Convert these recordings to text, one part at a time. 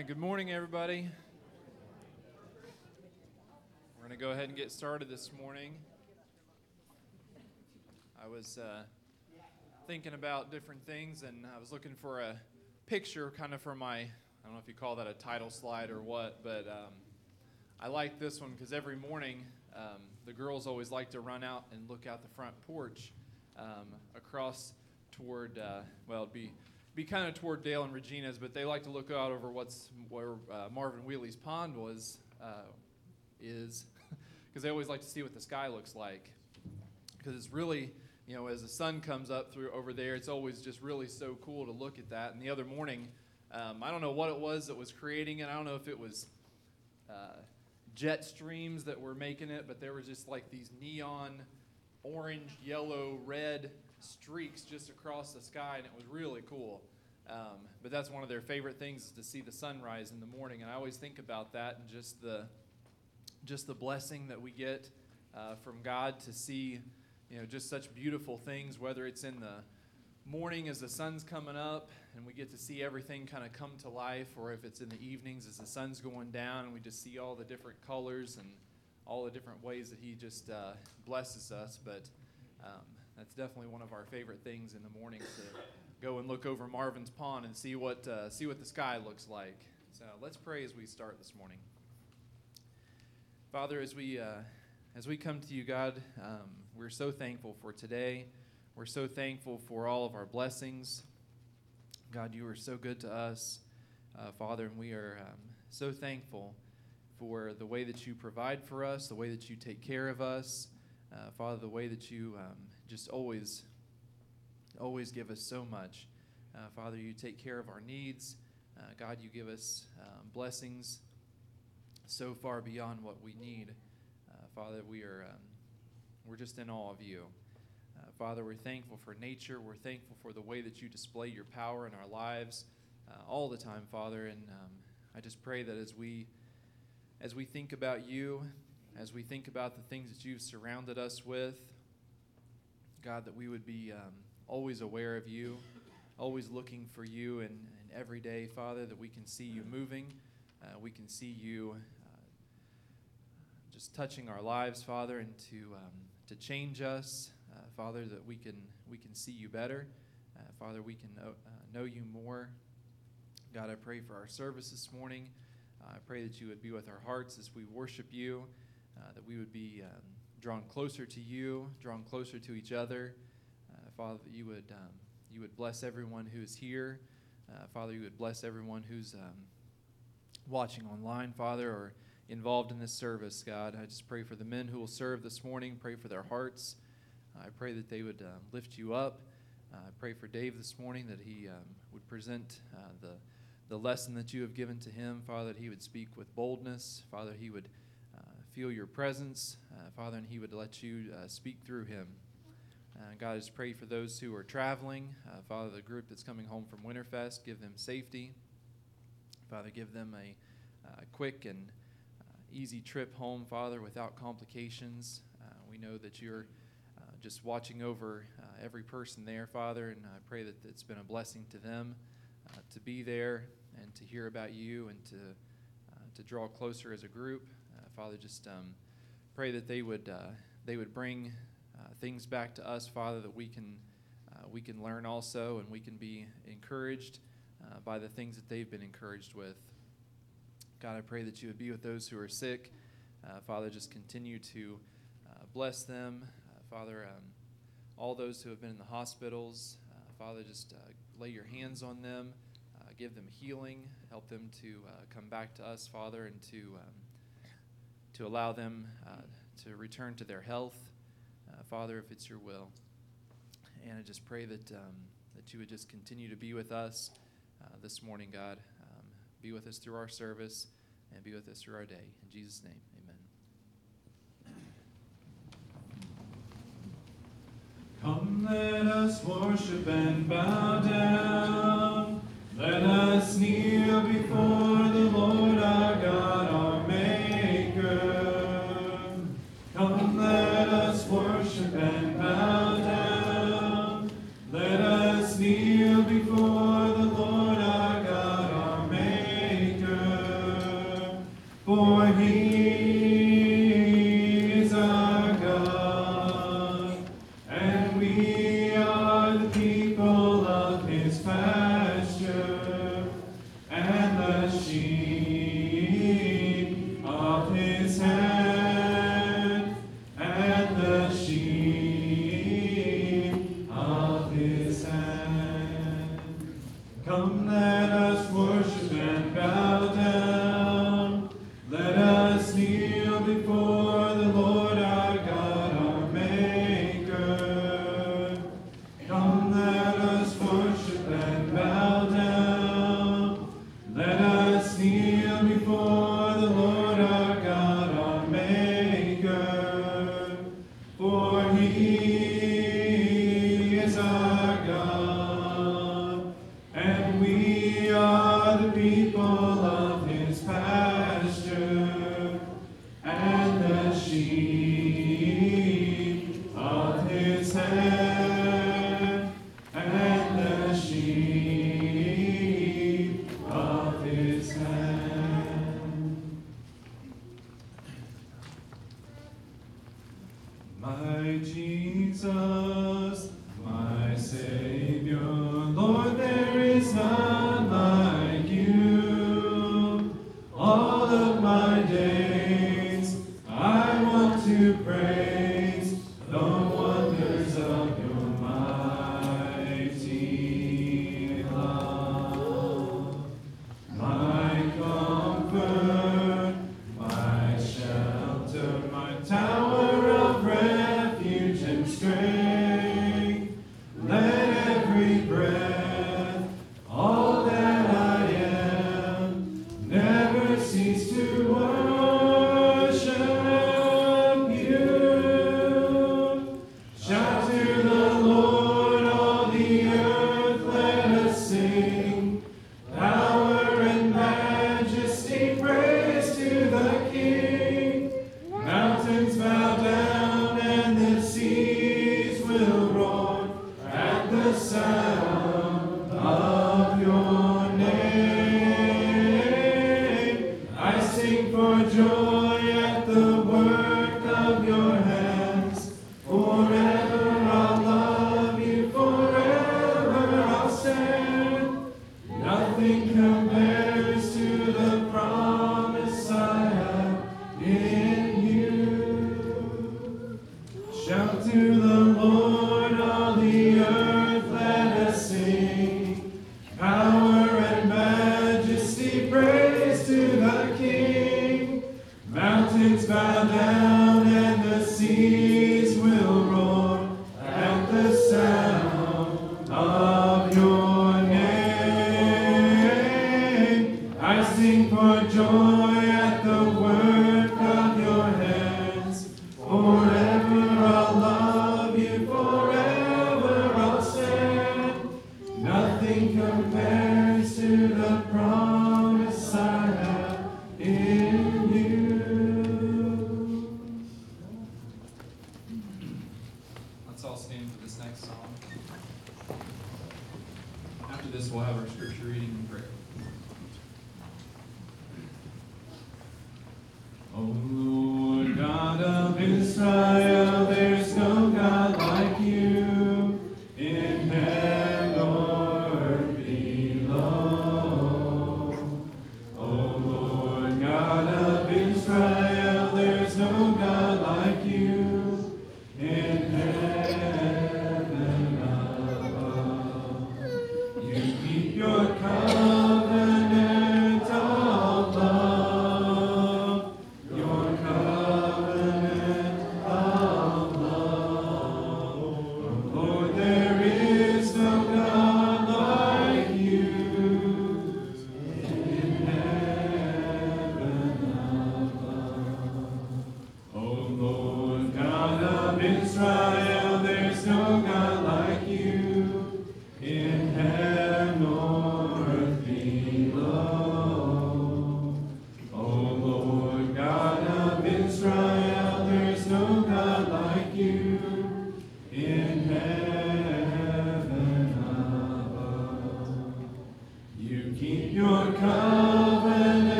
right, good morning, everybody. We're going to go ahead and get started this morning. I was uh, thinking about different things, and I was looking for a picture kind of for my, I don't know if you call that a title slide or what, but um, I like this one because every morning um, the girls always like to run out and look out the front porch um, across toward, uh, well, it'd be be kind of toward Dale and Regina's, but they like to look out over what's where uh, Marvin Wheatley's pond was uh, is, because they always like to see what the sky looks like. Because it's really, you know, as the sun comes up through over there, it's always just really so cool to look at that. And the other morning, um, I don't know what it was that was creating it. I don't know if it was uh, jet streams that were making it, but there was just like these neon, orange, yellow, red streaks just across the sky, and it was really cool. Um, but that's one of their favorite things is to see the sunrise in the morning, and I always think about that and just the just the blessing that we get uh, from God to see, you know, just such beautiful things. Whether it's in the morning as the sun's coming up and we get to see everything kind of come to life, or if it's in the evenings as the sun's going down and we just see all the different colors and all the different ways that He just uh, blesses us. But um, that's definitely one of our favorite things in the morning to go and look over Marvin's Pond and see what uh, see what the sky looks like. So let's pray as we start this morning. Father, as we uh, as we come to you, God, um, we're so thankful for today. We're so thankful for all of our blessings. God, you are so good to us, uh, Father, and we are um, so thankful for the way that you provide for us, the way that you take care of us, uh, Father, the way that you um, just always, always give us so much. Uh, Father, you take care of our needs. Uh, God, you give us um, blessings so far beyond what we need. Uh, Father, we are um, we're just in awe of you. Uh, Father, we're thankful for nature. We're thankful for the way that you display your power in our lives uh, all the time, Father. And um, I just pray that as we as we think about you, as we think about the things that you've surrounded us with, God, that we would be um, always aware of you, always looking for you, and, every day, Father, that we can see you moving. Uh, we can see you uh, just touching our lives, Father, and to, um, to change us, uh, Father, that we can, we can see you better. Uh, Father, we can know, uh, know you more. God, I pray for our service this morning. Uh, I pray that you would be with our hearts as we worship you, that we would be. Um, drawn closer to you, drawn closer to each other. Uh, Father, you would, um, you would bless everyone who is here. Uh, Father, you would bless everyone who's um, watching online, Father, or involved in this service, God. I just pray for the men who will serve this morning. Pray for their hearts. I pray that they would um, lift you up. Uh, I pray for Dave this morning that he um, would present uh, the, the lesson that you have given to him, Father, that he would speak with boldness. Father, he would feel your presence, uh, Father, and He would let you uh, speak through him. Uh, God, I just pray for those who are traveling. Uh, Father, the group that's coming home from Winterfest, give them safety. Father, give them a uh, quick and easy trip home, Father, without complications. we know that you're just watching over every person there, Father, and I pray that it's been a blessing to them to be there and to hear about you and to, to draw closer as a group. Father, just um, pray that they would uh, they would bring uh, things back to us, Father, that we can uh, we can learn also, and we can be encouraged uh, by the things that they've been encouraged with. God, I pray that you would be with those who are sick. Uh, Father, just continue to bless them. Father, um, all those who have been in the hospitals, Father, just lay your hands on them, give them healing, help them to come back to us, Father, and to um, to allow them uh, to return to their health, uh, Father, if it's your will. And I just pray that, um, that you would just continue to be with us uh, this morning, God. Um, be with us through our service and be with us through our day. In Jesus' name, amen. Come, let us worship and bow down. Let us kneel before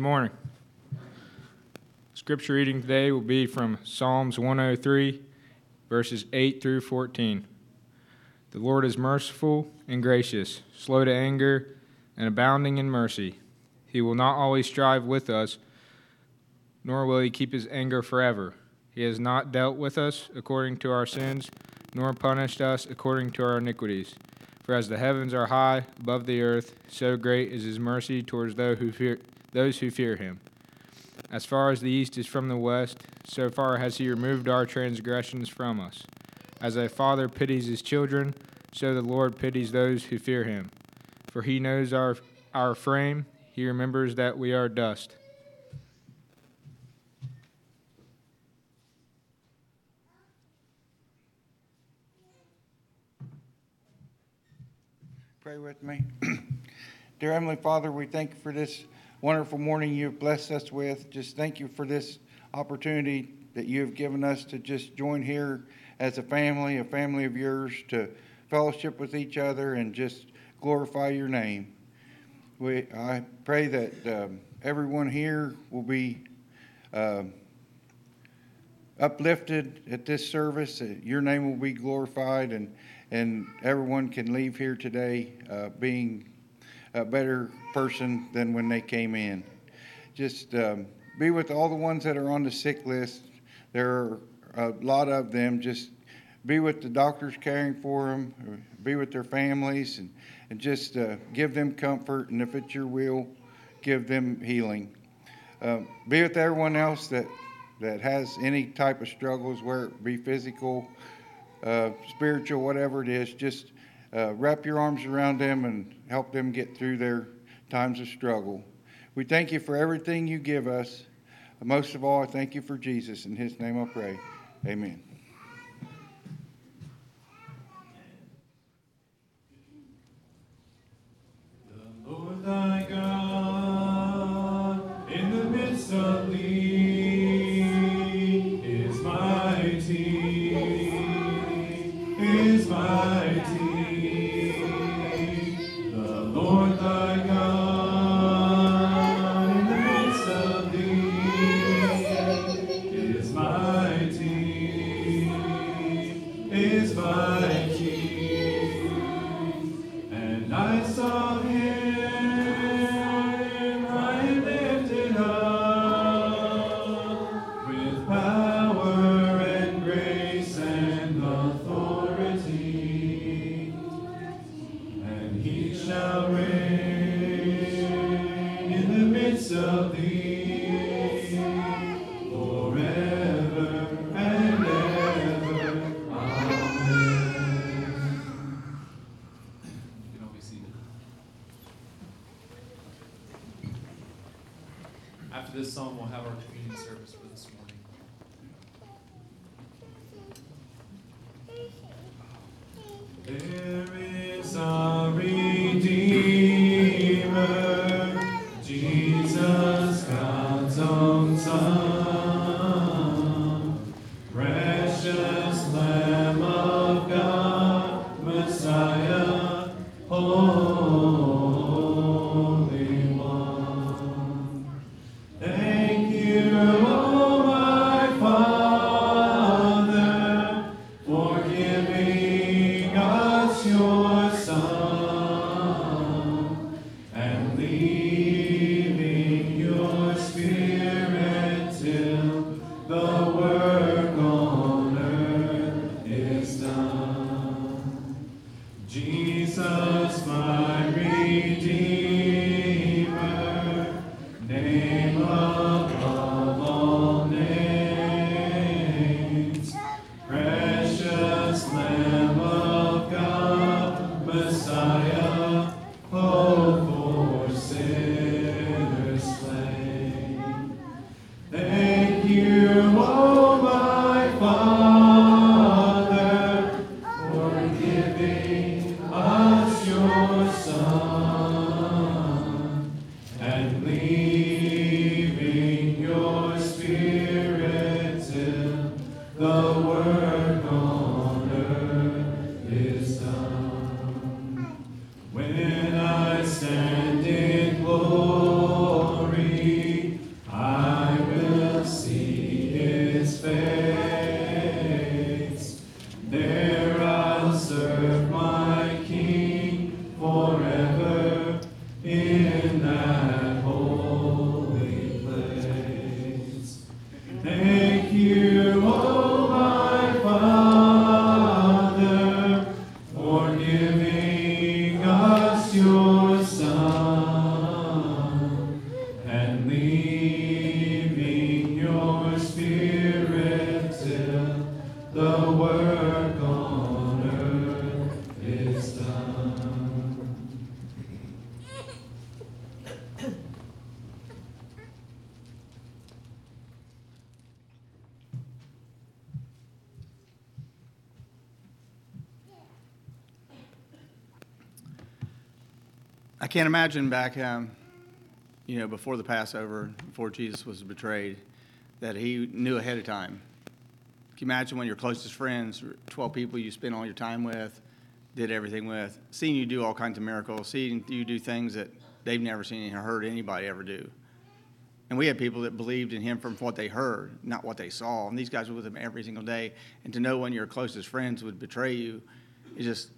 Good morning. Scripture reading today will be from Psalms 103, verses 8 through 14. The Lord is merciful and gracious, slow to anger, and abounding in mercy. He will not always strive with us, nor will he keep his anger forever. He has not dealt with us according to our sins, nor punished us according to our iniquities. For as the heavens are high above the earth, so great is his mercy towards those who fear, those who fear him. As far as the east is from the west, so far has he removed our transgressions from us. As a father pities his children, so the Lord pities those who fear him. For he knows our, our frame, he remembers that we are dust. Pray with me. Dear Heavenly Father, we thank you for this wonderful morning you've blessed us with. Just thank you for this opportunity that you have given us to just join here as a family, a family of yours, to fellowship with each other and just glorify your name. We, I pray that um, everyone here will be um, uplifted at this service. that Your name will be glorified, and and everyone can leave here today uh, being a better person than when they came in. Just um, be with all the ones that are on the sick list. There are a lot of them. Just be with the doctors caring for them, be with their families, and, and just uh, give them comfort. And if it's your will, give them healing. Uh, be with everyone else that, that has any type of struggles, where it be physical, uh, spiritual, whatever it is. Just uh, wrap your arms around them and help them get through their times of struggle. We thank you for everything you give us. Most of all, I thank you for Jesus. In his name I pray. Amen. The Lord thy God in the midst of can't imagine back, um, you know, before the Passover, before Jesus was betrayed, that he knew ahead of time. Can you imagine when your closest friends, 12 people you spend all your time with, did everything with, seeing you do all kinds of miracles, seeing you do things that they've never seen or heard anybody ever do. And we had people that believed in him from what they heard, not what they saw. And these guys were with him every single day. And to know when your closest friends would betray you is just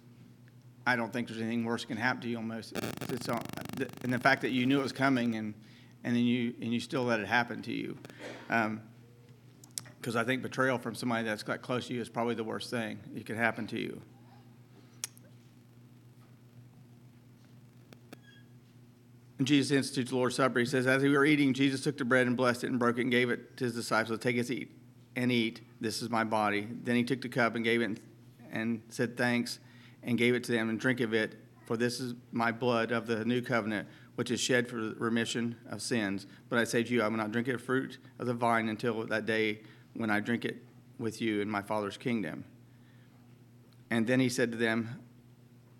I don't think there's anything worse can happen to you almost. It's, all- and the fact that you knew it was coming and, and then you, and you still let it happen to you. Um, because I think betrayal from somebody that's got close to you is probably the worst thing that could happen to you. And Jesus institutes the Lord's Supper. He says, As we were eating, Jesus took the bread and blessed it and broke it and gave it to his disciples. Take it, eat, and eat. This is my body. Then he took the cup and gave it and said thanks and gave it to them and drink of it. For this is my blood of the new covenant, which is shed for remission of sins. But I say to you, I will not drink of the fruit of the vine until that day when I drink it with you in my Father's kingdom. And then he said to them,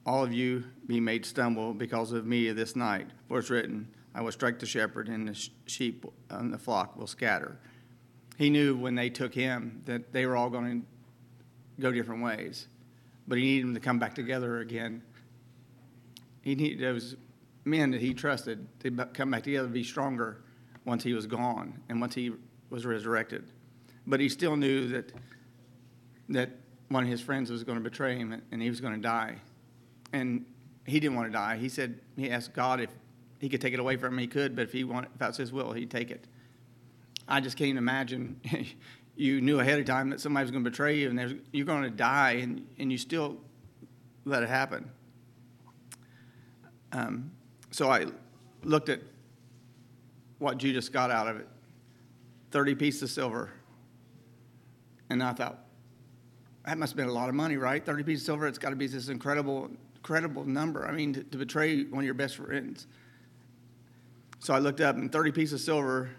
All of you be made stumble because of me this night. For it's written, I will strike the shepherd, and the sheep and the flock will scatter. He knew when they took him that they were all going to go different ways, but he needed them to come back together again. He needed those men that he trusted to come back together, to be stronger once he was gone and once he was resurrected. But he still knew that that one of his friends was going to betray him and he was going to die. And he didn't want to die. He said he asked God if he could take it away from him. He could, but if he wanted, if that's his will, he'd take it. I just can't imagine you knew ahead of time that somebody was going to betray you and you're going to die and, and you still let it happen. Um, so I looked at what Judas got out of it 30 pieces of silver. And I thought, that must have been a lot of money, right? 30 pieces of silver, it's got to be this incredible, incredible number. I mean, to, to betray one of your best friends. So I looked up, and 30 pieces of silver,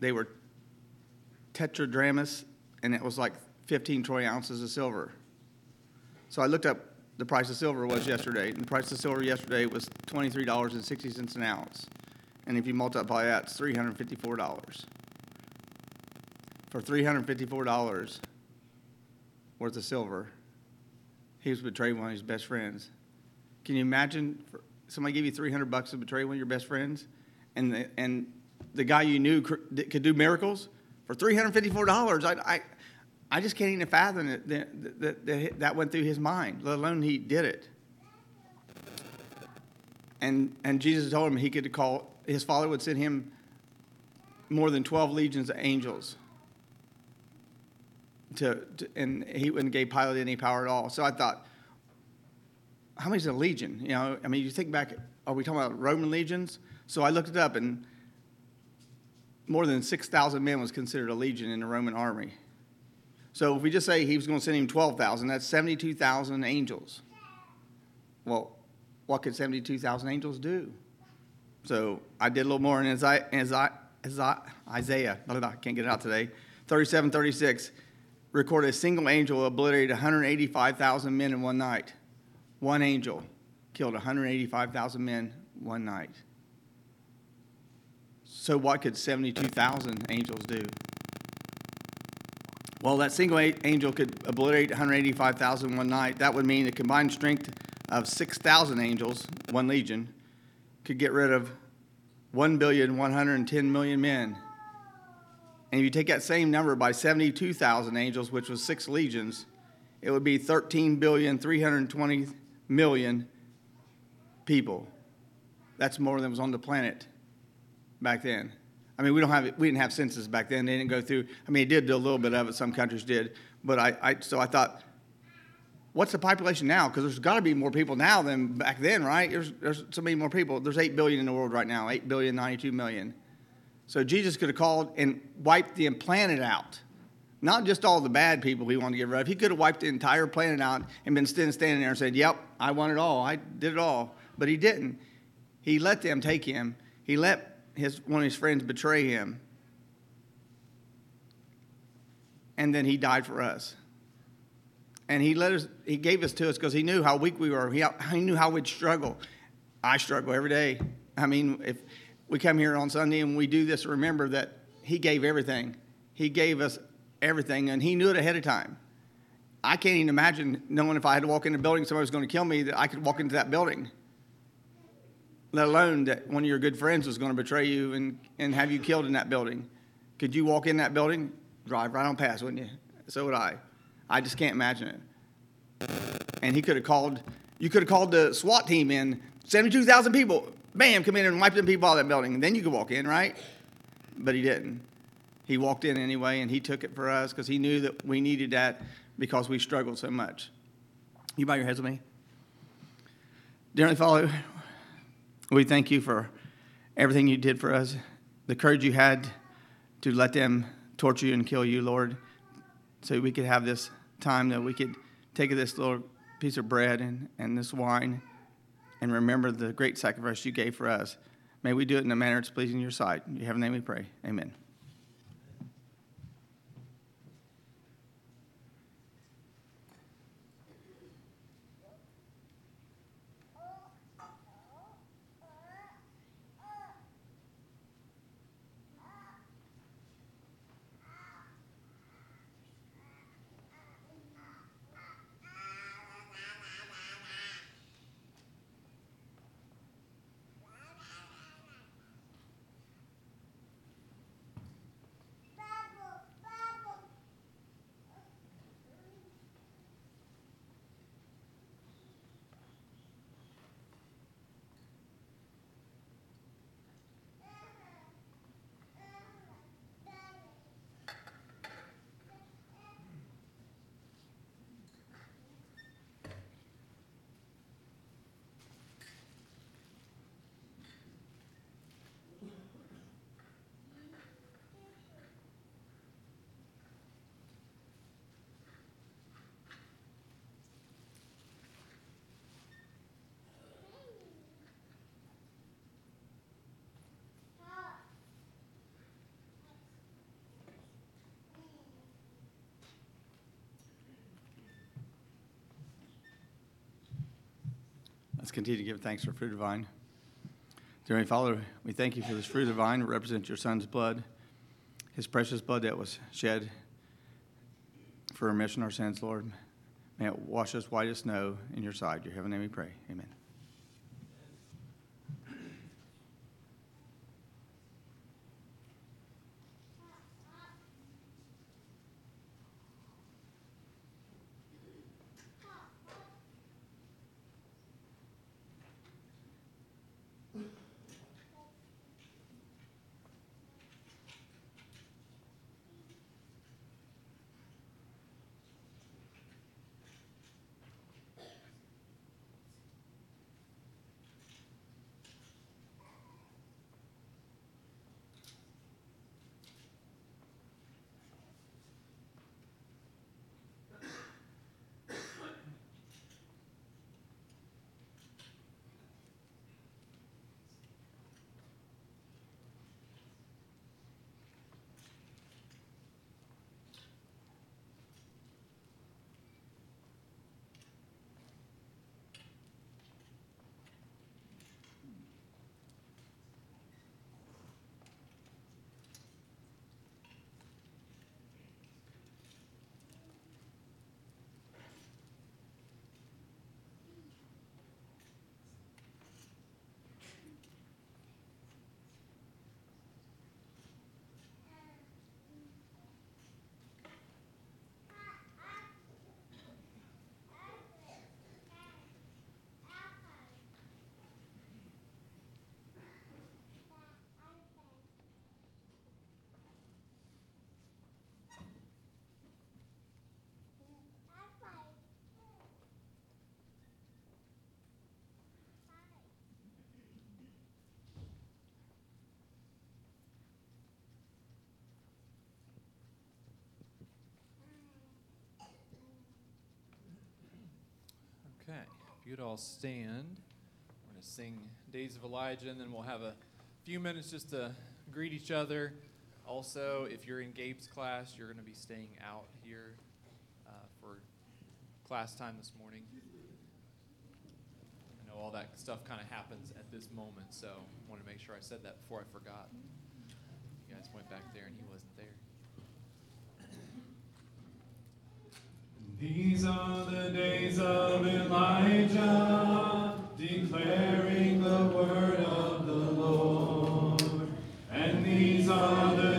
they were tetradrachmas, and it was like 15 troy ounces of silver. So I looked up the price of silver was yesterday, and the price of silver yesterday was $23.60 an ounce. And if you multiply that, it's $354. For $354 worth of silver, he was betraying one of his best friends. Can you imagine somebody give you 300 bucks to betray one of your best friends? And the, and the guy you knew could do miracles for $354? I, I, I just can't even fathom it, that, that, that that went through his mind, let alone he did it. And, and Jesus told him he could call, his father would send him more than 12 legions of angels. To, to, and he wouldn't give Pilate any power at all. So I thought, how many is a legion? You know, I mean, you think back, are we talking about Roman legions? So I looked it up, and more than 6,000 men was considered a legion in the Roman army. So if we just say he was going to send him 12,000, that's 72,000 angels. Well, what could 72,000 angels do? So I did a little more in Isaiah, Isaiah, I can't get it out today, 37, 36, recorded a single angel obliterated 185,000 men in one night. One angel killed 185,000 men one night. So what could 72,000 angels do? Well, that single angel could obliterate 185,000 one night. That would mean the combined strength of 6,000 angels, one legion, could get rid of 1 billion 110 million men. And if you take that same number by 72,000 angels, which was six legions, it would be 13 billion 320 million people. That's more than was on the planet back then. I mean, we don't have, we didn't have census back then. They didn't go through, I mean, it did do a little bit of it, some countries did. But I, I, so I thought, what's the population now? Because there's got to be more people now than back then, right? There's, there's so many more people. There's 8 billion in the world right now, 8 billion, 92 million. So Jesus could have called and wiped the planet out. Not just all the bad people he wanted to get rid of. He could have wiped the entire planet out and been standing, standing there and said, Yep, I want it all. I did it all. But he didn't. He let them take him. He let his, one of his friends betray him. And then he died for us. And he let us, he gave us to us because he knew how weak we were. He, he knew how we'd struggle. I struggle every day. I mean, if we come here on Sunday and we do this, remember that he gave everything. He gave us everything, and he knew it ahead of time. I can't even imagine knowing if I had to walk in a building, somebody was going to kill me, that I could walk into that building. Let alone that one of your good friends was going to betray you and, and have you killed in that building. Could you walk in that building? Drive right on past, wouldn't you? So would I. I just can't imagine it. And he could have called, you could have called the SWAT team in, 72,000 people, bam, come in and wipe them people out of that building. And then you could walk in, right? But he didn't. He walked in anyway, and he took it for us because he knew that we needed that because we struggled so much. You bow your heads with me. Dearly Father, we thank you for everything you did for us, the courage you had to let them torture you and kill you, Lord, so we could have this time that we could take this little piece of bread and, and this wine and remember the great sacrifice you gave for us. May we do it in a manner that's pleasing in your sight. In your heavenly name we pray. Amen. Continue to give thanks for fruit of vine. Dear Heavenly Father, we thank you for this fruit of vine that represents your Son's blood, his precious blood that was shed for remission of our sins, Lord. May it wash us white as snow in your sight. Your heavenly name we pray. Amen. Okay, if you'd all stand, we're going to sing Days of Elijah, and then we'll have a few minutes just to greet each other. Also, if you're in Gabe's class, you're going to be staying out here uh, for class time this morning. I know all that stuff kind of happens at this moment, so I want to make sure I said that before I forgot. You guys went back there and he wasn't there. These are the days of Elijah, declaring the word of the Lord. And these are the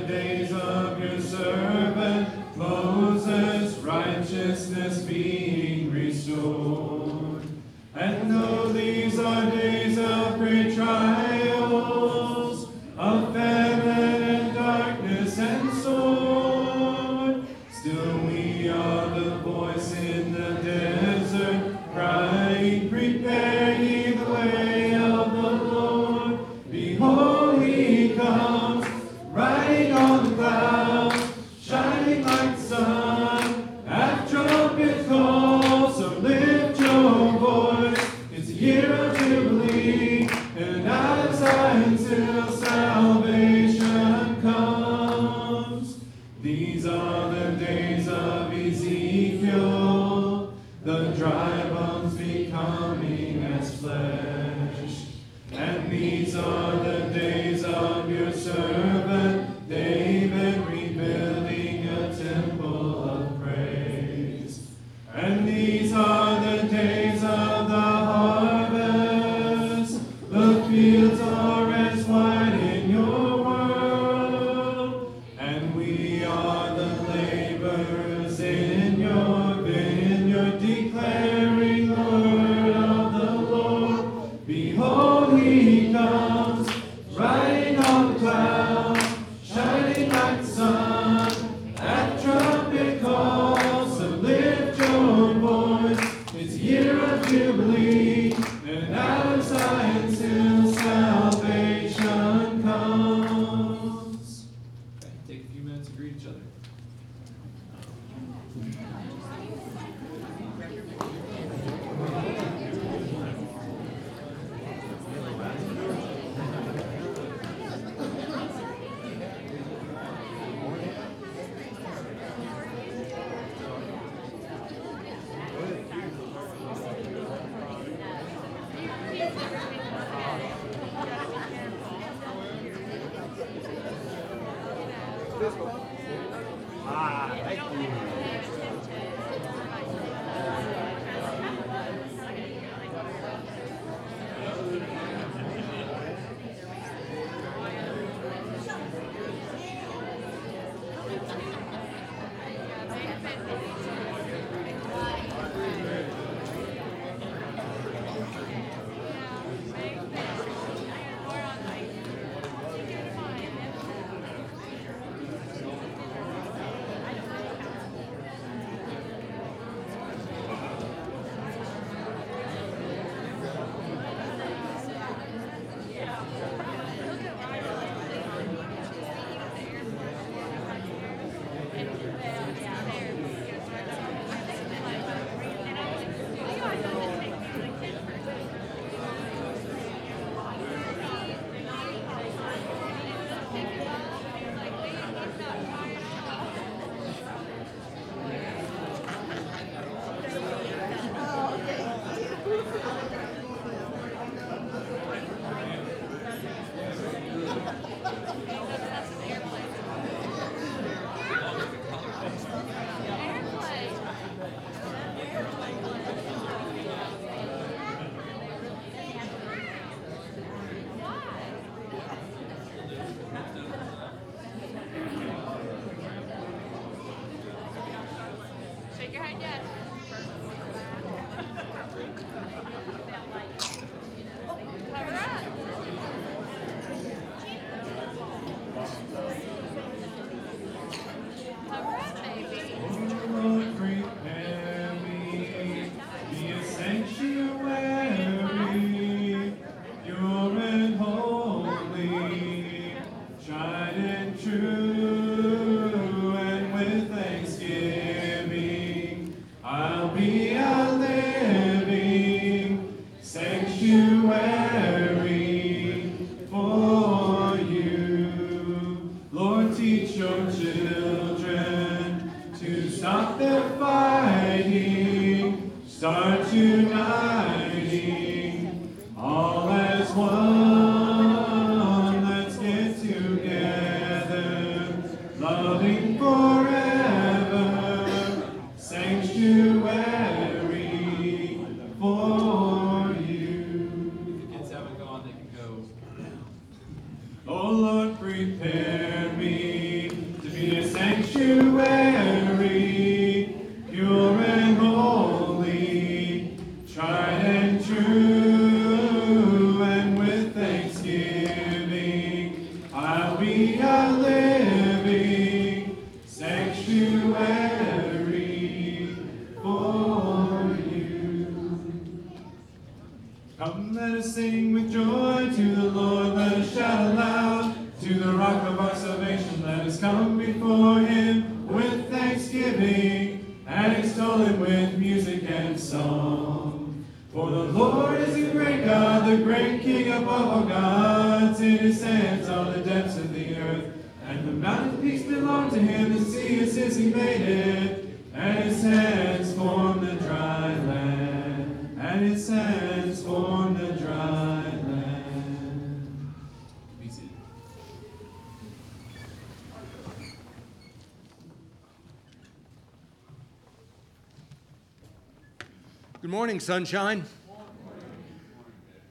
Sunshine.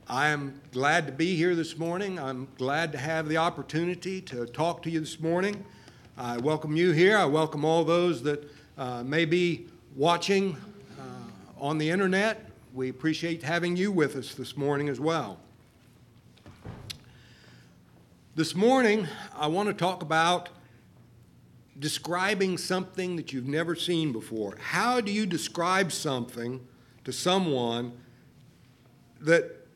I am glad to be here this morning. I'm glad to have the opportunity to talk to you this morning. I welcome you here. I welcome all those that uh, may be watching uh, on the internet. We appreciate having you with us this morning as well. This morning, I want to talk about describing something that you've never seen before. How do you describe something to someone that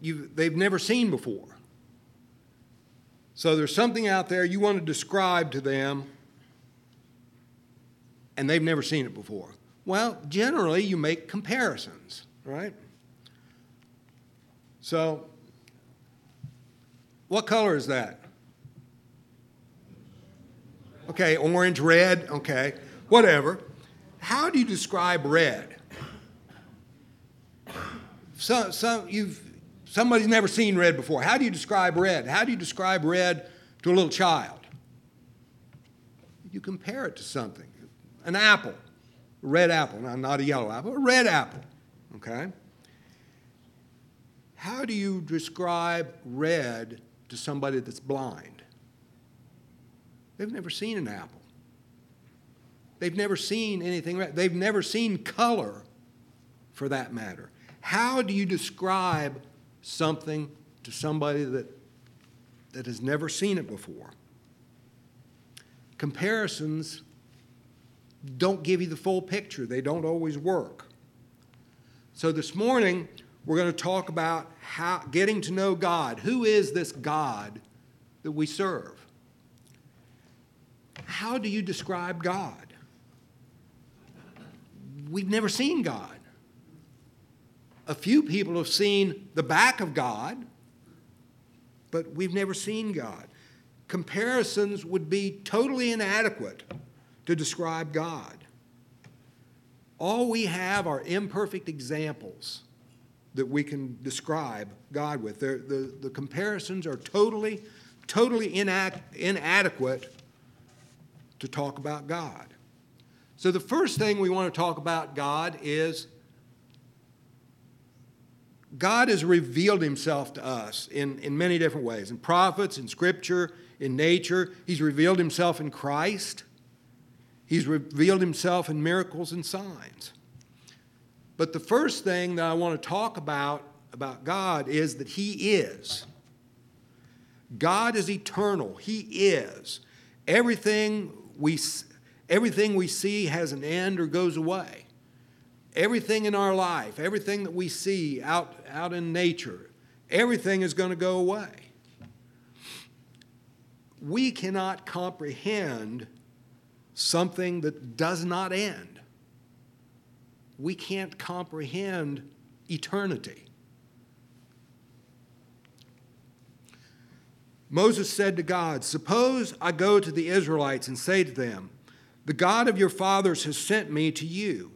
you they've never seen before? So there's something out there you want to describe to them and they've never seen it before. Well, generally you make comparisons, right? So what color is that? Okay, orange, red, okay, whatever. How do you describe red? So, some, you've, somebody's never seen red before. How do you describe red? How do you describe red to a little child? You compare it to something. An apple, a red apple, now not a yellow apple, a red apple, okay? How do you describe red to somebody that's blind? They've never seen an apple. They've never seen anything red. They've never seen color for that matter. How do you describe something to somebody that, that has never seen it before? Comparisons don't give you the full picture, they don't always work. So this morning, we're going to talk about how, getting to know God. Who is this God that we serve? How do you describe God? We've never seen God. A few people have seen the back of God, but we've never seen God. Comparisons would be totally inadequate to describe God. All we have are imperfect examples that we can describe God with. The, the comparisons are totally, totally inadequate to talk about God. So, the first thing we want to talk about God is God has revealed himself to us in, in many different ways in prophets, in scripture, in nature. He's revealed himself in Christ, he's revealed himself in miracles and signs. But the first thing that I want to talk about about God is that he is. God is eternal. He is. Everything we, everything we see has an end or goes away. Everything in our life, everything that we see out, out in nature, everything is going to go away. We cannot comprehend something that does not end. We can't comprehend eternity. Moses said to God, Suppose I go to the Israelites and say to them, The God of your fathers has sent me to you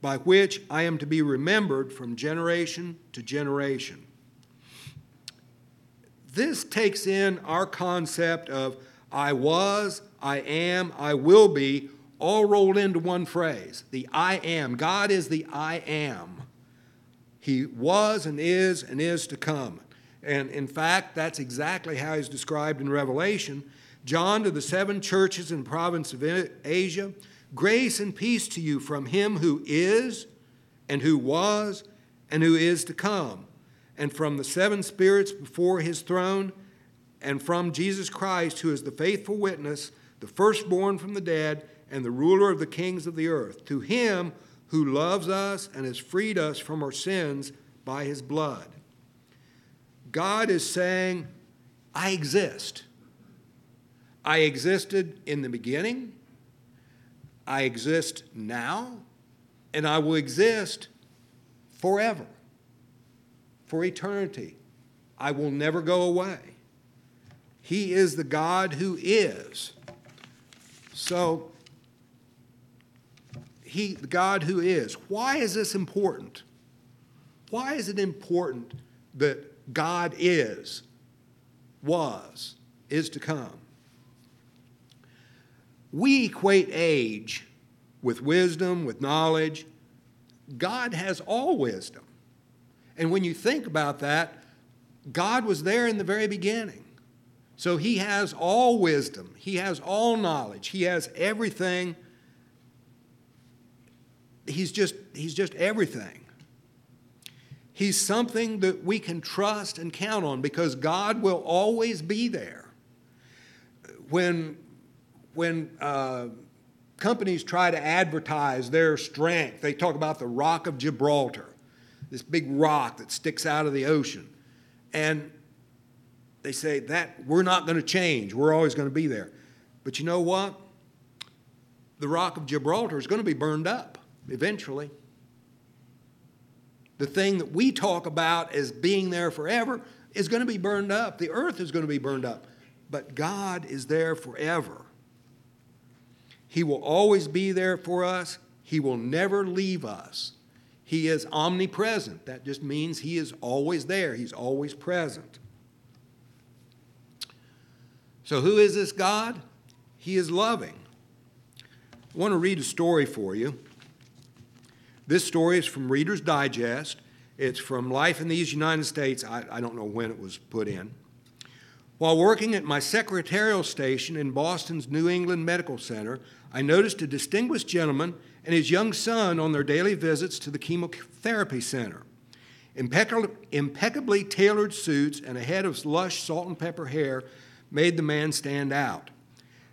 by which I am to be remembered from generation to generation. This takes in our concept of I was, I am, I will be, all rolled into one phrase. The I am. God is the I am. He was and is and is to come. And in fact, that's exactly how he's described in Revelation. John to the seven churches in the province of Asia, grace and peace to you from him who is and who was and who is to come, and from the seven spirits before his throne, and from Jesus Christ, who is the faithful witness, the firstborn from the dead, and the ruler of the kings of the earth. To him who loves us and has freed us from our sins by his blood. God is saying, I exist. I existed in the beginning, I exist now, and I will exist forever, for eternity. I will never go away. He is the God who is. So, he, the God who is. Why is this important? Why is it important that God is, was, is to come? We equate age with wisdom, with knowledge. God has all wisdom. And when you think about that, God was there in the very beginning. So he has all wisdom, he has all knowledge, he has everything. He's just, he's just everything. He's something that we can trust and count on because God will always be there. When, when uh, companies try to advertise their strength, they talk about the Rock of Gibraltar, this big rock that sticks out of the ocean. And they say that we're not going to change, we're always going to be there. But you know what? The Rock of Gibraltar is going to be burned up eventually. The thing that we talk about as being there forever is going to be burned up. The earth is going to be burned up. But God is there forever. He will always be there for us. He will never leave us. He is omnipresent. That just means He is always there, He's always present. So, who is this God? He is loving. I want to read a story for you. This story is from Reader's Digest. It's from Life in these United States. I, I don't know when it was put in. While working at my secretarial station in Boston's New England Medical Center, I noticed a distinguished gentleman and his young son on their daily visits to the chemotherapy center. Impeccably, tailored suits and a head of lush salt and pepper hair made the man stand out.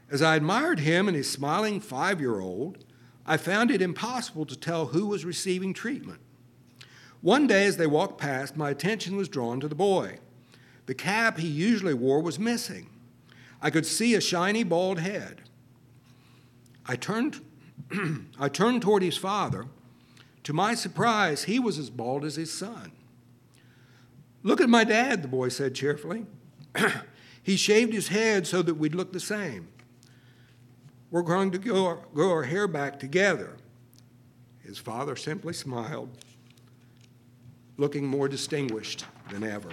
As I admired him and his smiling five year old, I found it impossible to tell who was receiving treatment. One day, as they walked past, my attention was drawn to the boy. The cap he usually wore was missing. I could see a shiny bald head. I turned, I turned toward his father. To my surprise, he was as bald as his son. Look at my dad, the boy said cheerfully. he shaved his head so that we'd look the same. We're going to grow, grow our hair back together. His father simply smiled, looking more distinguished than ever.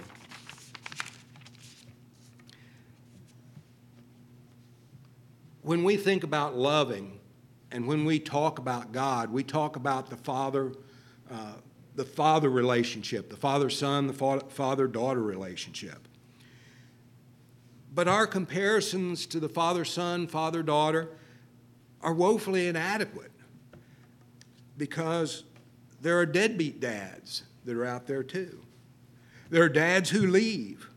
When we think about loving and when we talk about God, we talk about the father, uh, the father relationship, the father son, the father daughter relationship. But our comparisons to the father son, father daughter, are woefully inadequate because there are deadbeat dads that are out there too. There are dads who leave.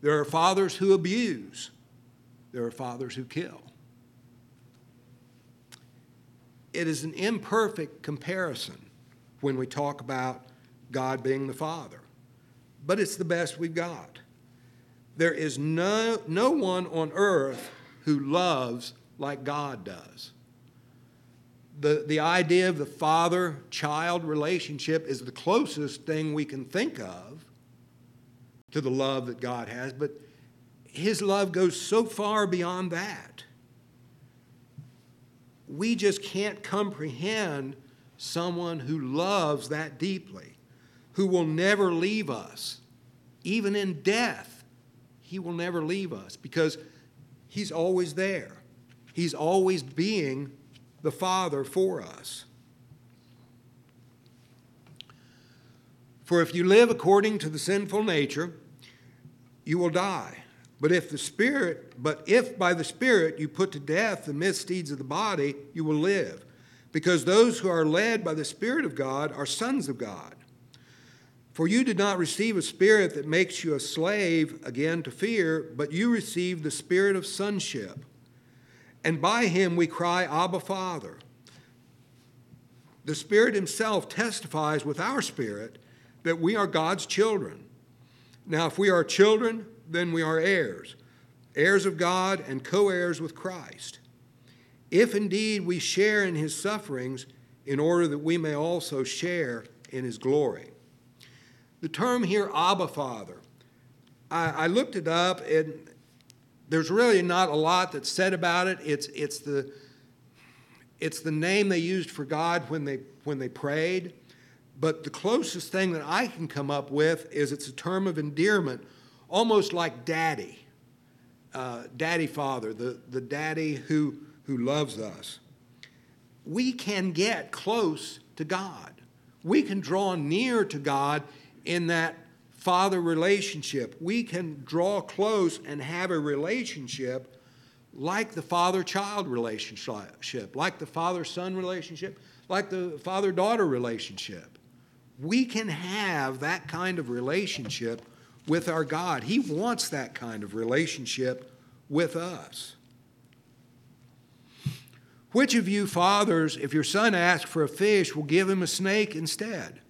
There are fathers who abuse. There are fathers who kill. It is an imperfect comparison when we talk about God being the Father. But it's the best we've got. There is no, no one on earth who loves like God does. The, the idea of the father child relationship is the closest thing we can think of to the love that God has, but his love goes so far beyond that. We just can't comprehend someone who loves that deeply, who will never leave us. Even in death, he will never leave us because he's always there. He's always being the Father for us. For if you live according to the sinful nature, you will die. But if the Spirit, but if by the Spirit you put to death the misdeeds of the body, you will live. Because those who are led by the Spirit of God are sons of God. For you did not receive a spirit that makes you a slave again to fear, but you received the spirit of sonship. And by him we cry, Abba, Father. The Spirit Himself testifies with our spirit that we are God's children. Now, if we are children, then we are heirs, heirs of God and co heirs with Christ. If indeed we share in His sufferings, in order that we may also share in His glory. The term here, Abba Father, I, I looked it up, and there's really not a lot that's said about it. It's, it's, the, it's the name they used for God when they, when they prayed. But the closest thing that I can come up with is it's a term of endearment, almost like daddy, uh, daddy father, the, the daddy who, who loves us. We can get close to God. We can draw near to God in that father relationship. We can draw close and have a relationship like the father child relationship, like the father son relationship, like the father daughter relationship. We can have that kind of relationship with our God. He wants that kind of relationship with us. Which of you fathers, if your son asks for a fish, will give him a snake instead?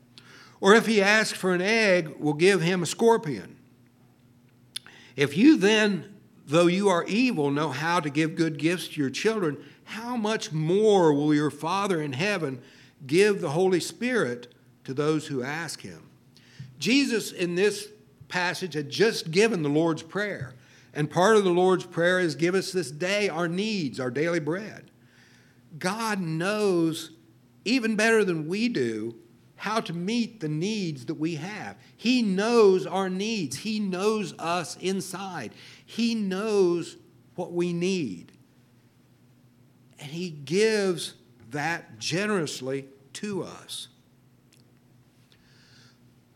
Or if he asks for an egg, will give him a scorpion? If you then, though you are evil, know how to give good gifts to your children, how much more will your Father in heaven give the Holy Spirit to those who ask him? Jesus, in this passage, had just given the Lord's Prayer. And part of the Lord's Prayer is give us this day our needs, our daily bread. God knows even better than we do how to meet the needs that we have. He knows our needs, He knows us inside, He knows what we need. And He gives that generously to us.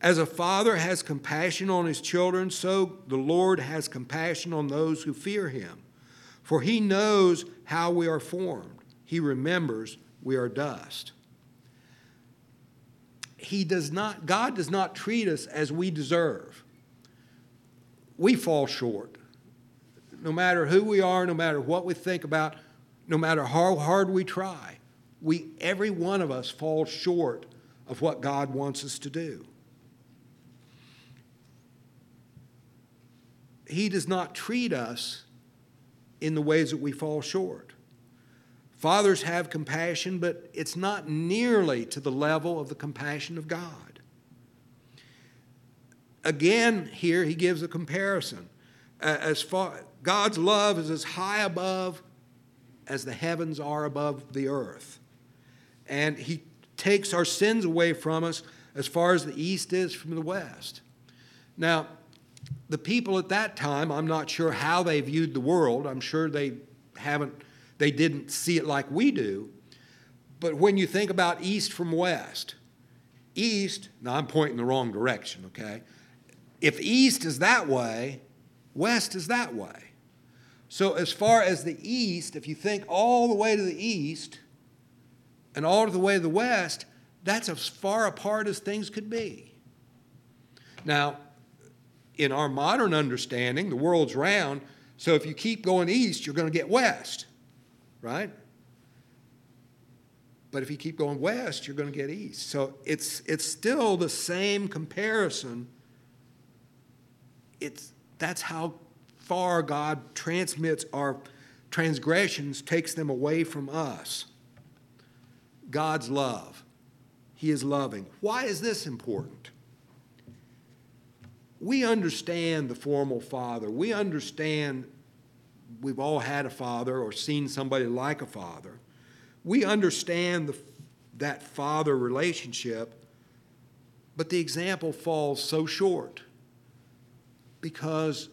As a father has compassion on his children, so the Lord has compassion on those who fear him. For he knows how we are formed, he remembers we are dust. He does not, God does not treat us as we deserve. We fall short. No matter who we are, no matter what we think about, no matter how hard we try, we, every one of us falls short of what God wants us to do. He does not treat us in the ways that we fall short. Fathers have compassion, but it's not nearly to the level of the compassion of God. Again, here he gives a comparison. As far, God's love is as high above as the heavens are above the earth. And he takes our sins away from us as far as the east is from the west. Now, the people at that time, I'm not sure how they viewed the world. I'm sure they haven't, they didn't see it like we do. But when you think about east from west, east, now I'm pointing the wrong direction, okay? if east is that way, west is that way. So, as far as the east, if you think all the way to the east and all the way to the west, that's as far apart as things could be. Now, in our modern understanding, the world's round, so if you keep going east, you're going to get west, right? But if you keep going west, you're going to get east. So it's, it's still the same comparison. It's, that's how far God transmits our transgressions, takes them away from us. God's love. He is loving. Why is this important? We understand the formal father. We understand we've all had a father or seen somebody like a father. We understand the, that father relationship, but the example falls so short because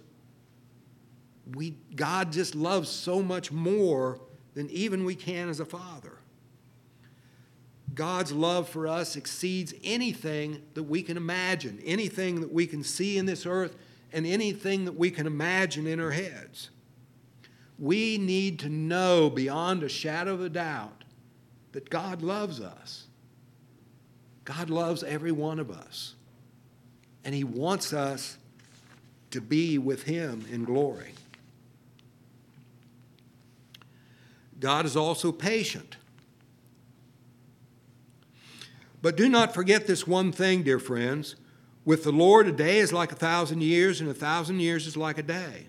we, God just loves so much more than even we can as a father. God's love for us exceeds anything that we can imagine, anything that we can see in this earth, and anything that we can imagine in our heads. We need to know beyond a shadow of a doubt that God loves us. God loves every one of us. And He wants us to be with Him in glory. God is also patient. But do not forget this one thing, dear friends. With the Lord, a day is like a thousand years, and a thousand years is like a day.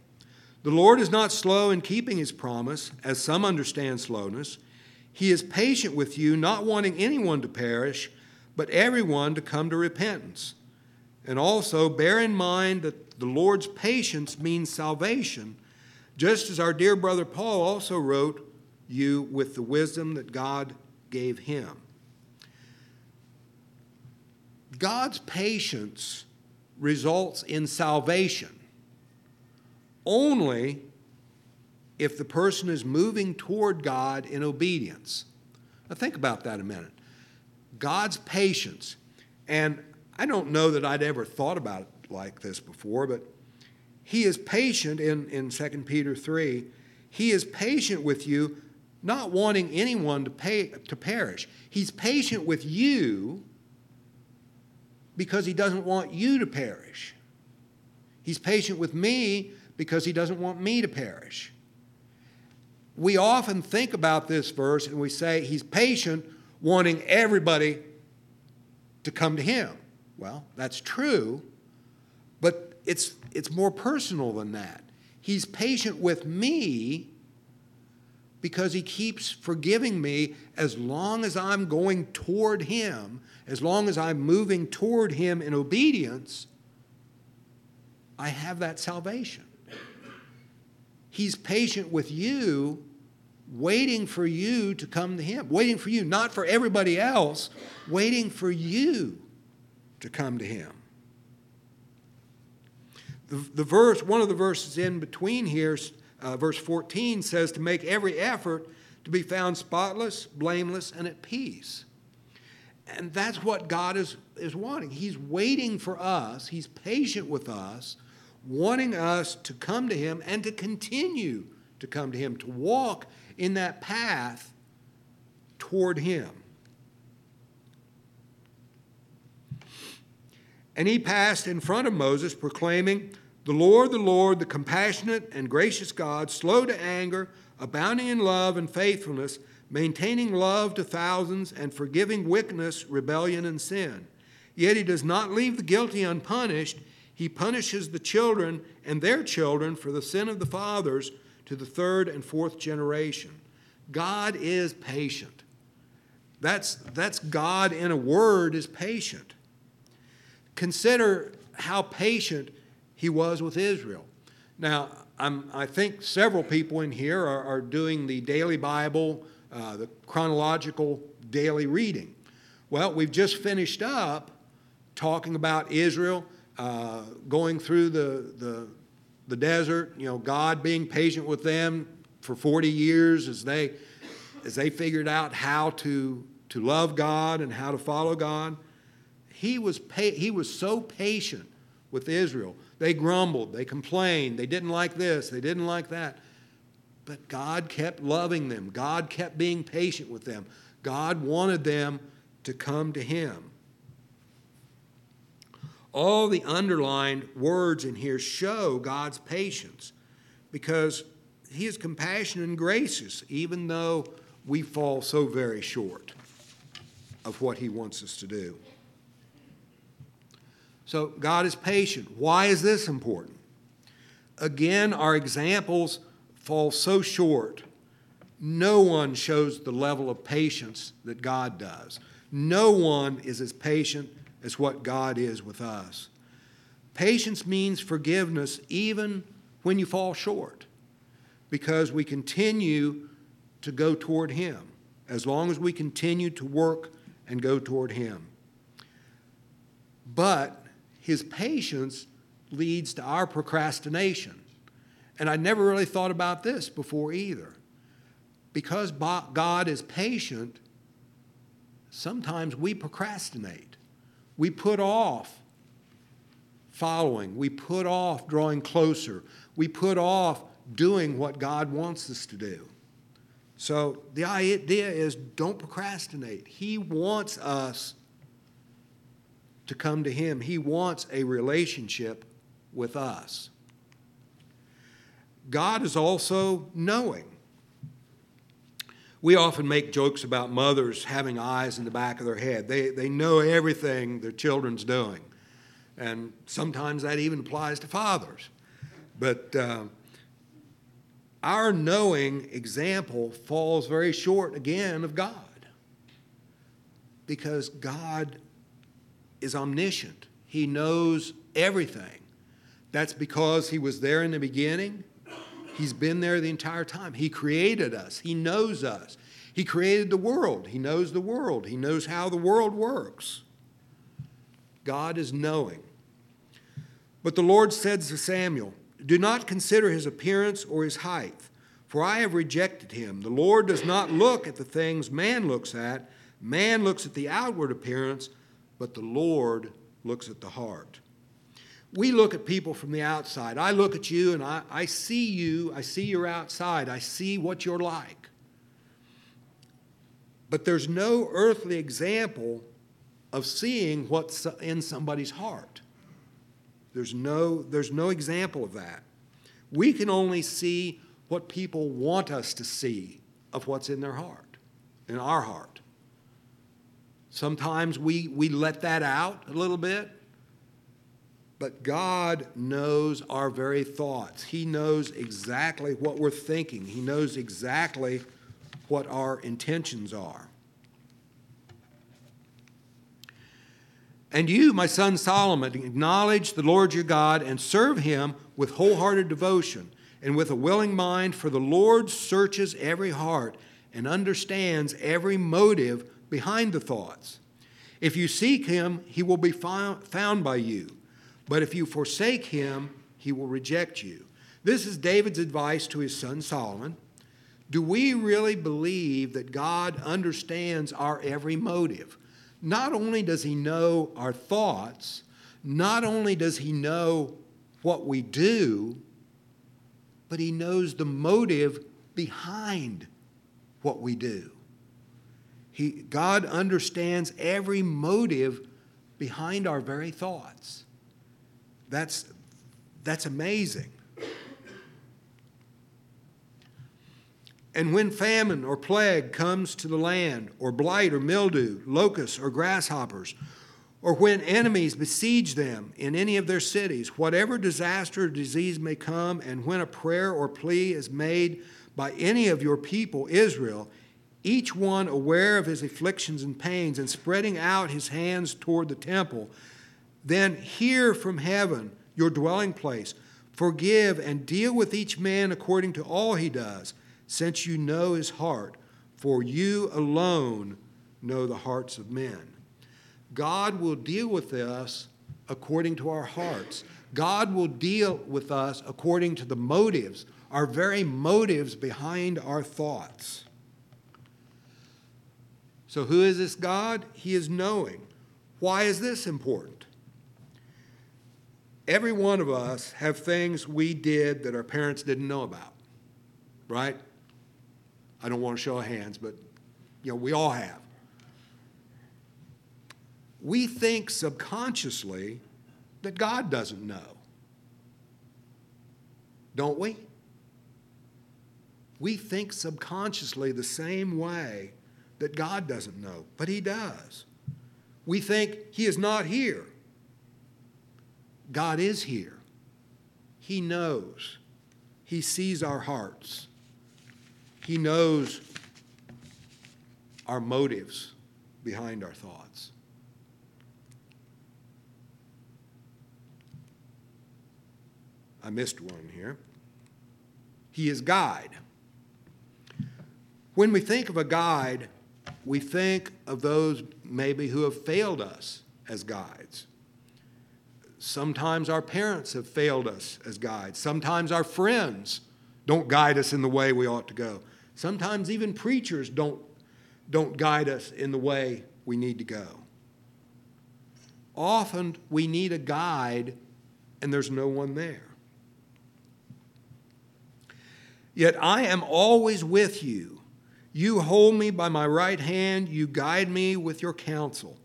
The Lord is not slow in keeping his promise, as some understand slowness. He is patient with you, not wanting anyone to perish, but everyone to come to repentance. And also, bear in mind that the Lord's patience means salvation, just as our dear brother Paul also wrote you with the wisdom that God gave him. God's patience results in salvation only if the person is moving toward God in obedience. Now, think about that a minute. God's patience, and I don't know that I'd ever thought about it like this before, but He is patient in, in 2 Peter 3. He is patient with you, not wanting anyone to, pay, to perish. He's patient with you because he doesn't want you to perish. He's patient with me because he doesn't want me to perish. We often think about this verse and we say he's patient, wanting everybody to come to him. Well, that's true, but it's, it's more personal than that. He's patient with me because he keeps forgiving me as long as I'm going toward him, as long as I'm moving toward him in obedience, I have that salvation. He's patient with you, waiting for you to come to him, waiting for you, not for everybody else, waiting for you to come to him. The, the verse, one of the verses in between here, uh, verse 14 says to make every effort to be found spotless, blameless, and at peace. And that's what God is, is wanting. He's waiting for us, He's patient with us, wanting us to come to Him and to continue to come to Him, to walk in that path toward Him. And he passed in front of Moses, proclaiming, The Lord, the Lord, the compassionate and gracious God, slow to anger, abounding in love and faithfulness, maintaining love to thousands, and forgiving wickedness, rebellion, and sin. Yet he does not leave the guilty unpunished. He punishes the children and their children for the sin of the fathers to the third and fourth generation. God is patient. That's, that's God in a word is patient. Consider how patient he was with Israel. Now, I'm, i think several people in here are, are doing the daily Bible, uh, the chronological daily reading. Well, we've just finished up talking about Israel uh, going through the, the, the desert, you know, God being patient with them for 40 years as they, as they figured out how to, to love God and how to follow God. He was, pa- he was so patient with Israel. They grumbled, they complained, they didn't like this, they didn't like that. But God kept loving them. God kept being patient with them. God wanted them to come to Him. All the underlined words in here show God's patience because He is compassionate and gracious, even though we fall so very short of what He wants us to do. So, God is patient. Why is this important? Again, our examples fall so short. No one shows the level of patience that God does. No one is as patient as what God is with us. Patience means forgiveness even when you fall short, because we continue to go toward Him as long as we continue to work and go toward Him. But His patience leads to our procrastination. And I never really thought about this before either. Because God is patient, sometimes we procrastinate. We put off following. We put off drawing closer. We put off doing what God wants us to do. So the idea is don't procrastinate. He wants us to come to Him, He wants a relationship with us. God is also knowing. We often make jokes about mothers having eyes in the back of their head. They, they know everything their children's doing. And sometimes that even applies to fathers. But uh, our knowing example falls very short again of God. Because God is omniscient, He knows everything. That's because He was there in the beginning He's been there the entire time. He created us, He knows us. He created the world, He knows the world, He knows how the world works. God is knowing. But the Lord said to Samuel, Do not consider his appearance or his height, for I have rejected him. The Lord does not look at the things man looks at. Man looks at the outward appearance, but the Lord looks at the heart we look at people from the outside. I look at you and I, I see you, I see you're outside, I see what you're like. But there's no earthly example of seeing what's in somebody's heart. There's no, there's no example of that. We can only see what people want us to see of what's in their heart, in our heart. Sometimes we, we let that out a little bit. But God knows our very thoughts. He knows exactly what we're thinking. He knows exactly what our intentions are. And you, my son Solomon, acknowledge the Lord your God and serve him with wholehearted devotion and with a willing mind, for the Lord searches every heart and understands every motive behind the thoughts. If you seek him, he will be found by you. But if you forsake him, he will reject you. This is David's advice to his son Solomon. Do we really believe that God understands our every motive? Not only does he know our thoughts, not only does he know what we do, but he knows the motive behind what we do. He, God understands every motive behind our very thoughts. That's, that's amazing. And when famine or plague comes to the land, or blight or mildew, locusts or grasshoppers, or when enemies besiege them in any of their cities, whatever disaster or disease may come, and when a prayer or plea is made by any of your people, Israel, each one aware of his afflictions and pains, and spreading out his hands toward the temple, then hear from heaven, your dwelling place. Forgive and deal with each man according to all he does, since you know his heart, for you alone know the hearts of men. God will deal with us according to our hearts. God will deal with us according to the motives, our very motives behind our thoughts. So, who is this God? He is knowing. Why is this important? every one of us have things we did that our parents didn't know about, right? I don't want to show hands, but you know, we all have. We think subconsciously that God doesn't know. Don't we? We think subconsciously the same way that God doesn't know, but He does. We think He is not here. God is here. He knows. He sees our hearts. He knows our motives behind our thoughts. I missed one here. He is guide. When we think of a guide, we think of those maybe who have failed us as guides. Sometimes our parents have failed us as guides. Sometimes our friends don't guide us in the way we ought to go. Sometimes even preachers don't, don't guide us in the way we need to go. Often we need a guide and there's no one there. Yet I am always with you. You hold me by my right hand, you guide me with your counsel,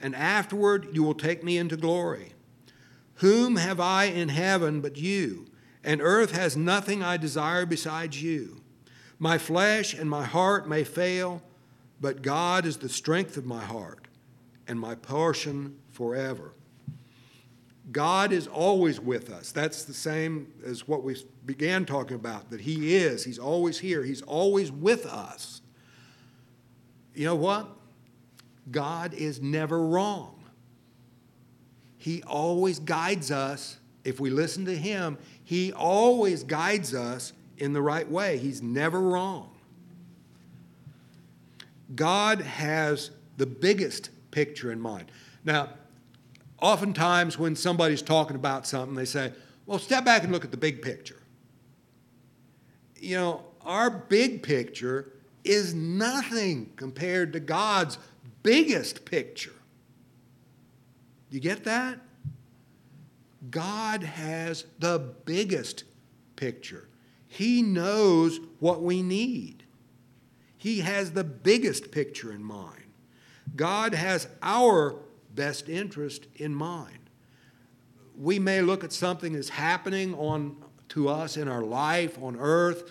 and afterward you will take me into glory. Whom have I in heaven but you? And earth has nothing I desire besides you. My flesh and my heart may fail, but God is the strength of my heart and my portion forever. God is always with us. That's the same as what we began talking about, that He is. He's always here, He's always with us. You know what? God is never wrong. He always guides us. If we listen to Him, He always guides us in the right way. He's never wrong. God has the biggest picture in mind. Now, oftentimes when somebody's talking about something, they say, well, step back and look at the big picture. You know, our big picture is nothing compared to God's biggest picture. You get that? God has the biggest picture. He knows what we need. He has the biggest picture in mind. God has our best interest in mind. We may look at something that's happening on to us in our life on earth,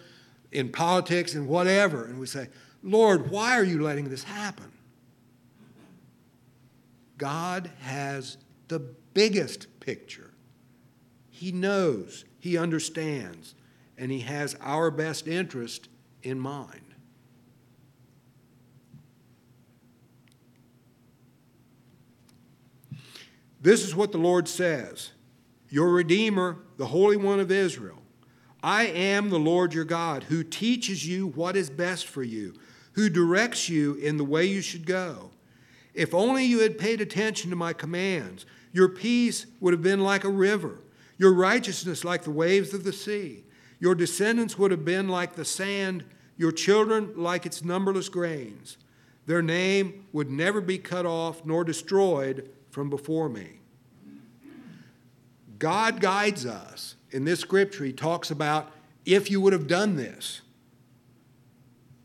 in politics and whatever, and we say, "Lord, why are you letting this happen?" God has the biggest picture. He knows, he understands, and he has our best interest in mind. This is what the Lord says Your Redeemer, the Holy One of Israel. I am the Lord your God, who teaches you what is best for you, who directs you in the way you should go. If only you had paid attention to my commands, your peace would have been like a river, your righteousness like the waves of the sea. Your descendants would have been like the sand, your children like its numberless grains. Their name would never be cut off nor destroyed from before me. God guides us. In this scripture, he talks about if you would have done this.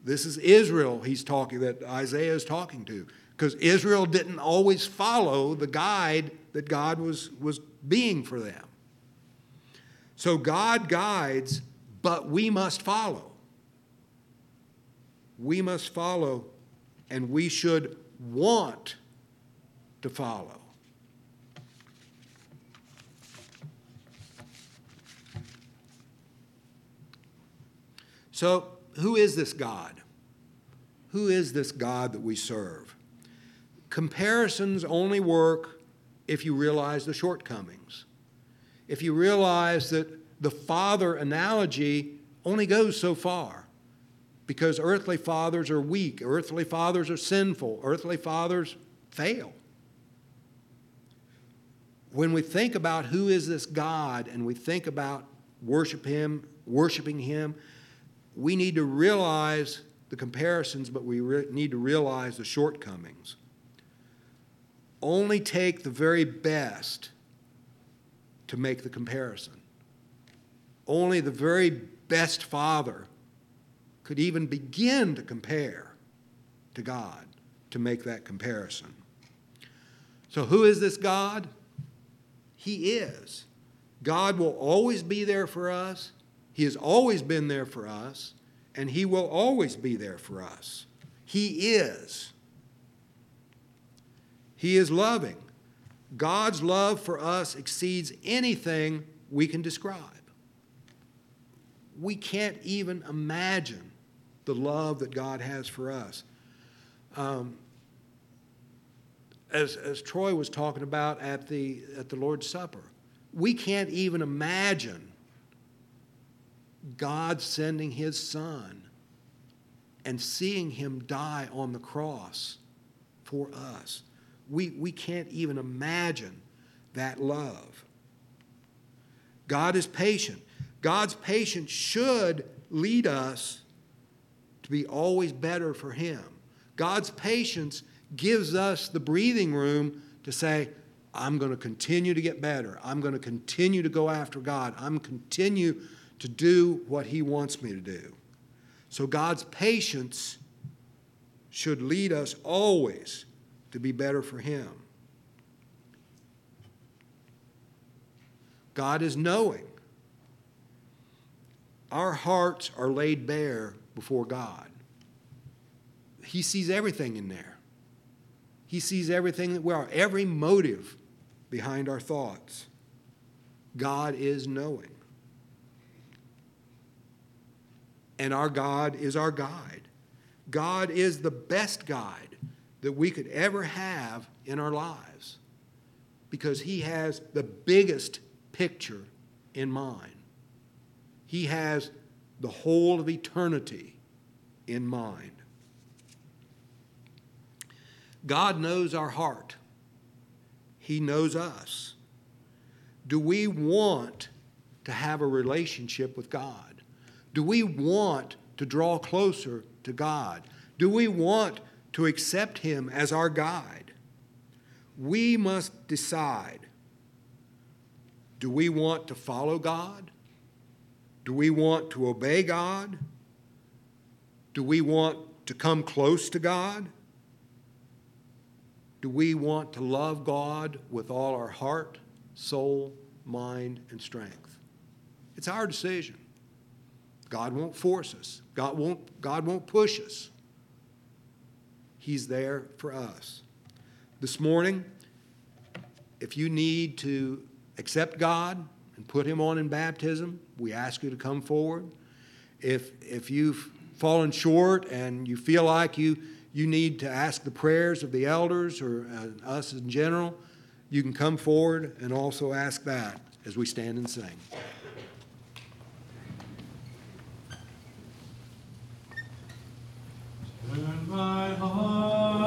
This is Israel he's talking that Isaiah is talking to because Israel didn't always follow the guide that God was, was being for them. So God guides, but we must follow. We must follow, and we should want to follow. So, who is this God? Who is this God that we serve? Comparisons only work if you realize the shortcomings. If you realize that the father analogy only goes so far because earthly fathers are weak, earthly fathers are sinful, earthly fathers fail. When we think about who is this God and we think about worship him, worshiping him, we need to realize the comparisons, but we re- need to realize the shortcomings. Only take the very best to make the comparison. Only the very best father could even begin to compare to God to make that comparison. So, who is this God? He is. God will always be there for us. He has always been there for us, and He will always be there for us. He is. He is loving. God's love for us exceeds anything we can describe. We can't even imagine the love that God has for us. Um, as, as Troy was talking about at the, at the Lord's Supper, we can't even imagine God sending his son and seeing him die on the cross for us. We, we can't even imagine that love. God is patient. God's patience should lead us to be always better for Him. God's patience gives us the breathing room to say, I'm going to continue to get better. I'm going to continue to go after God. I'm continue to do what He wants me to do. So God's patience should lead us always to be better for Him. God is knowing. Our hearts are laid bare before God. He sees everything in there. He sees everything that we are, every motive behind our thoughts. God is knowing. And our God is our guide. God is the best guide that we could ever have in our lives because He has the biggest picture in mind. He has the whole of eternity in mind. God knows our heart, He knows us. Do we want to have a relationship with God? Do we want to draw closer to God? Do we want to accept Him as our guide? We must decide do we want to follow God? Do we want to obey God? Do we want to come close to God? Do we want to love God with all our heart, soul, mind, and strength? It's our decision. God won't force us. God won't, God won't push us. He's there for us. This morning, if you need to accept God and put Him on in baptism, we ask you to come forward. If, if you've fallen short and you feel like you, you need to ask the prayers of the elders or uh, us in general, you can come forward and also ask that as we stand and sing. Turn my heart,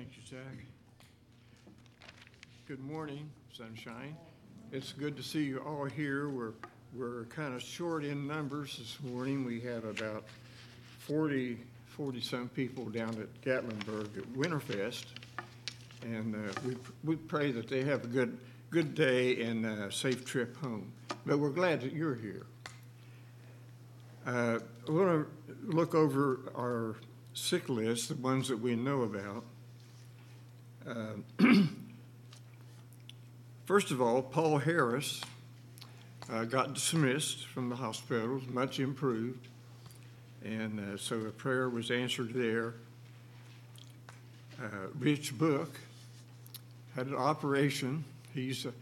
Thank you, Zach. Good morning, sunshine. It's good to see you all here. We're, we're kind of short in numbers this morning. We have about 40, 40-some people down at Gatlinburg at Winterfest. And uh, we, we pray that they have a good, good day and a safe trip home. But we're glad that you're here. Uh, I want to look over our sick list, the ones that we know about. Uh, First of all, Paul Harris uh, got dismissed from the hospital, much improved, and uh, so a prayer was answered there. Uh, Rich Book had an operation. He's, uh,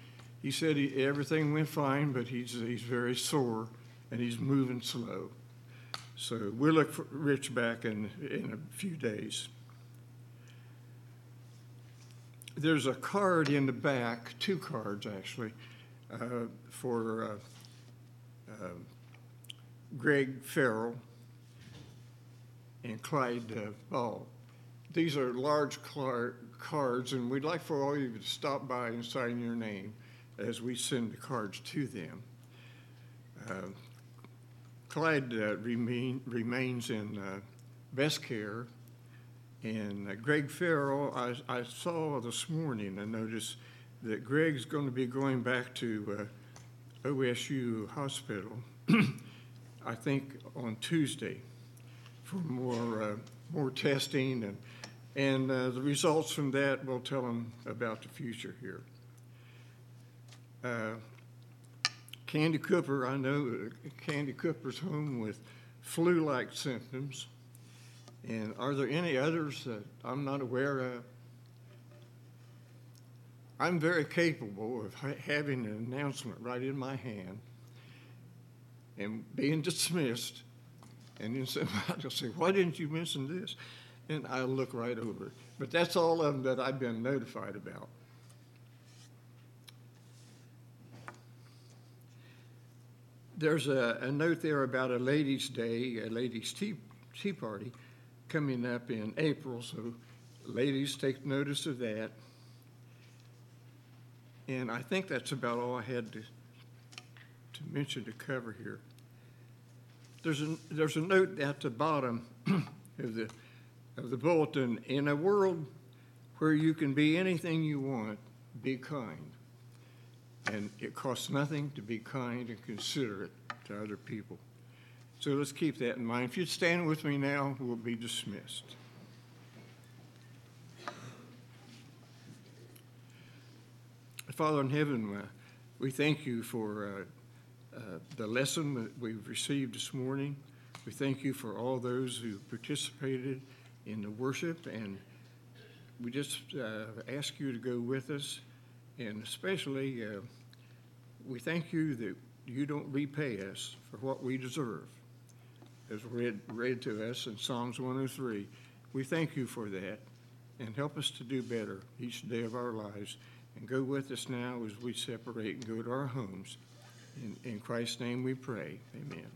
he said he, everything went fine, but he's, he's very sore and he's moving slow. So we'll look for Rich back in, in a few days. There's a card in the back, two cards actually, uh, for uh, uh, Greg Farrell and Clyde uh, Ball. These are large cards, and we'd like for all of you to stop by and sign your name as we send the cards to them. Uh, Clyde uh, remain, remains in uh, best care, and uh, Greg Farrell, I, I saw this morning, I noticed that Greg's going to be going back to uh, OSU Hospital, I think on Tuesday, for more, uh, more testing, and, and uh, the results from that will tell him about the future here. Uh, Candy Cooper, I know Candy Cooper's home with flu-like symptoms. And are there any others that I'm not aware of? I'm very capable of ha- having an announcement right in my hand and being dismissed. And then somebody will say, why didn't you mention this? And I'll look right over. But that's all of them that I've been notified about. There's a, a note there about a ladies' day, a ladies' tea, tea party coming up in April, so ladies, take notice of that. And I think that's about all I had to, to mention to cover here. There's a, there's a note at the bottom of the, of the bulletin, in a world where you can be anything you want, be kind. And it costs nothing to be kind and considerate to other people. So let's keep that in mind. If you'd stand with me now, we'll be dismissed. Father in heaven, uh, we thank you for uh, uh, the lesson that we've received this morning. We thank you for all those who participated in the worship, and we just uh, ask you to go with us. And especially, uh, we thank you that you don't repay us for what we deserve, as read, read to us in Psalms 103. We thank you for that, and help us to do better each day of our lives. And go with us now as we separate and go to our homes. In, in Christ's name we pray. Amen.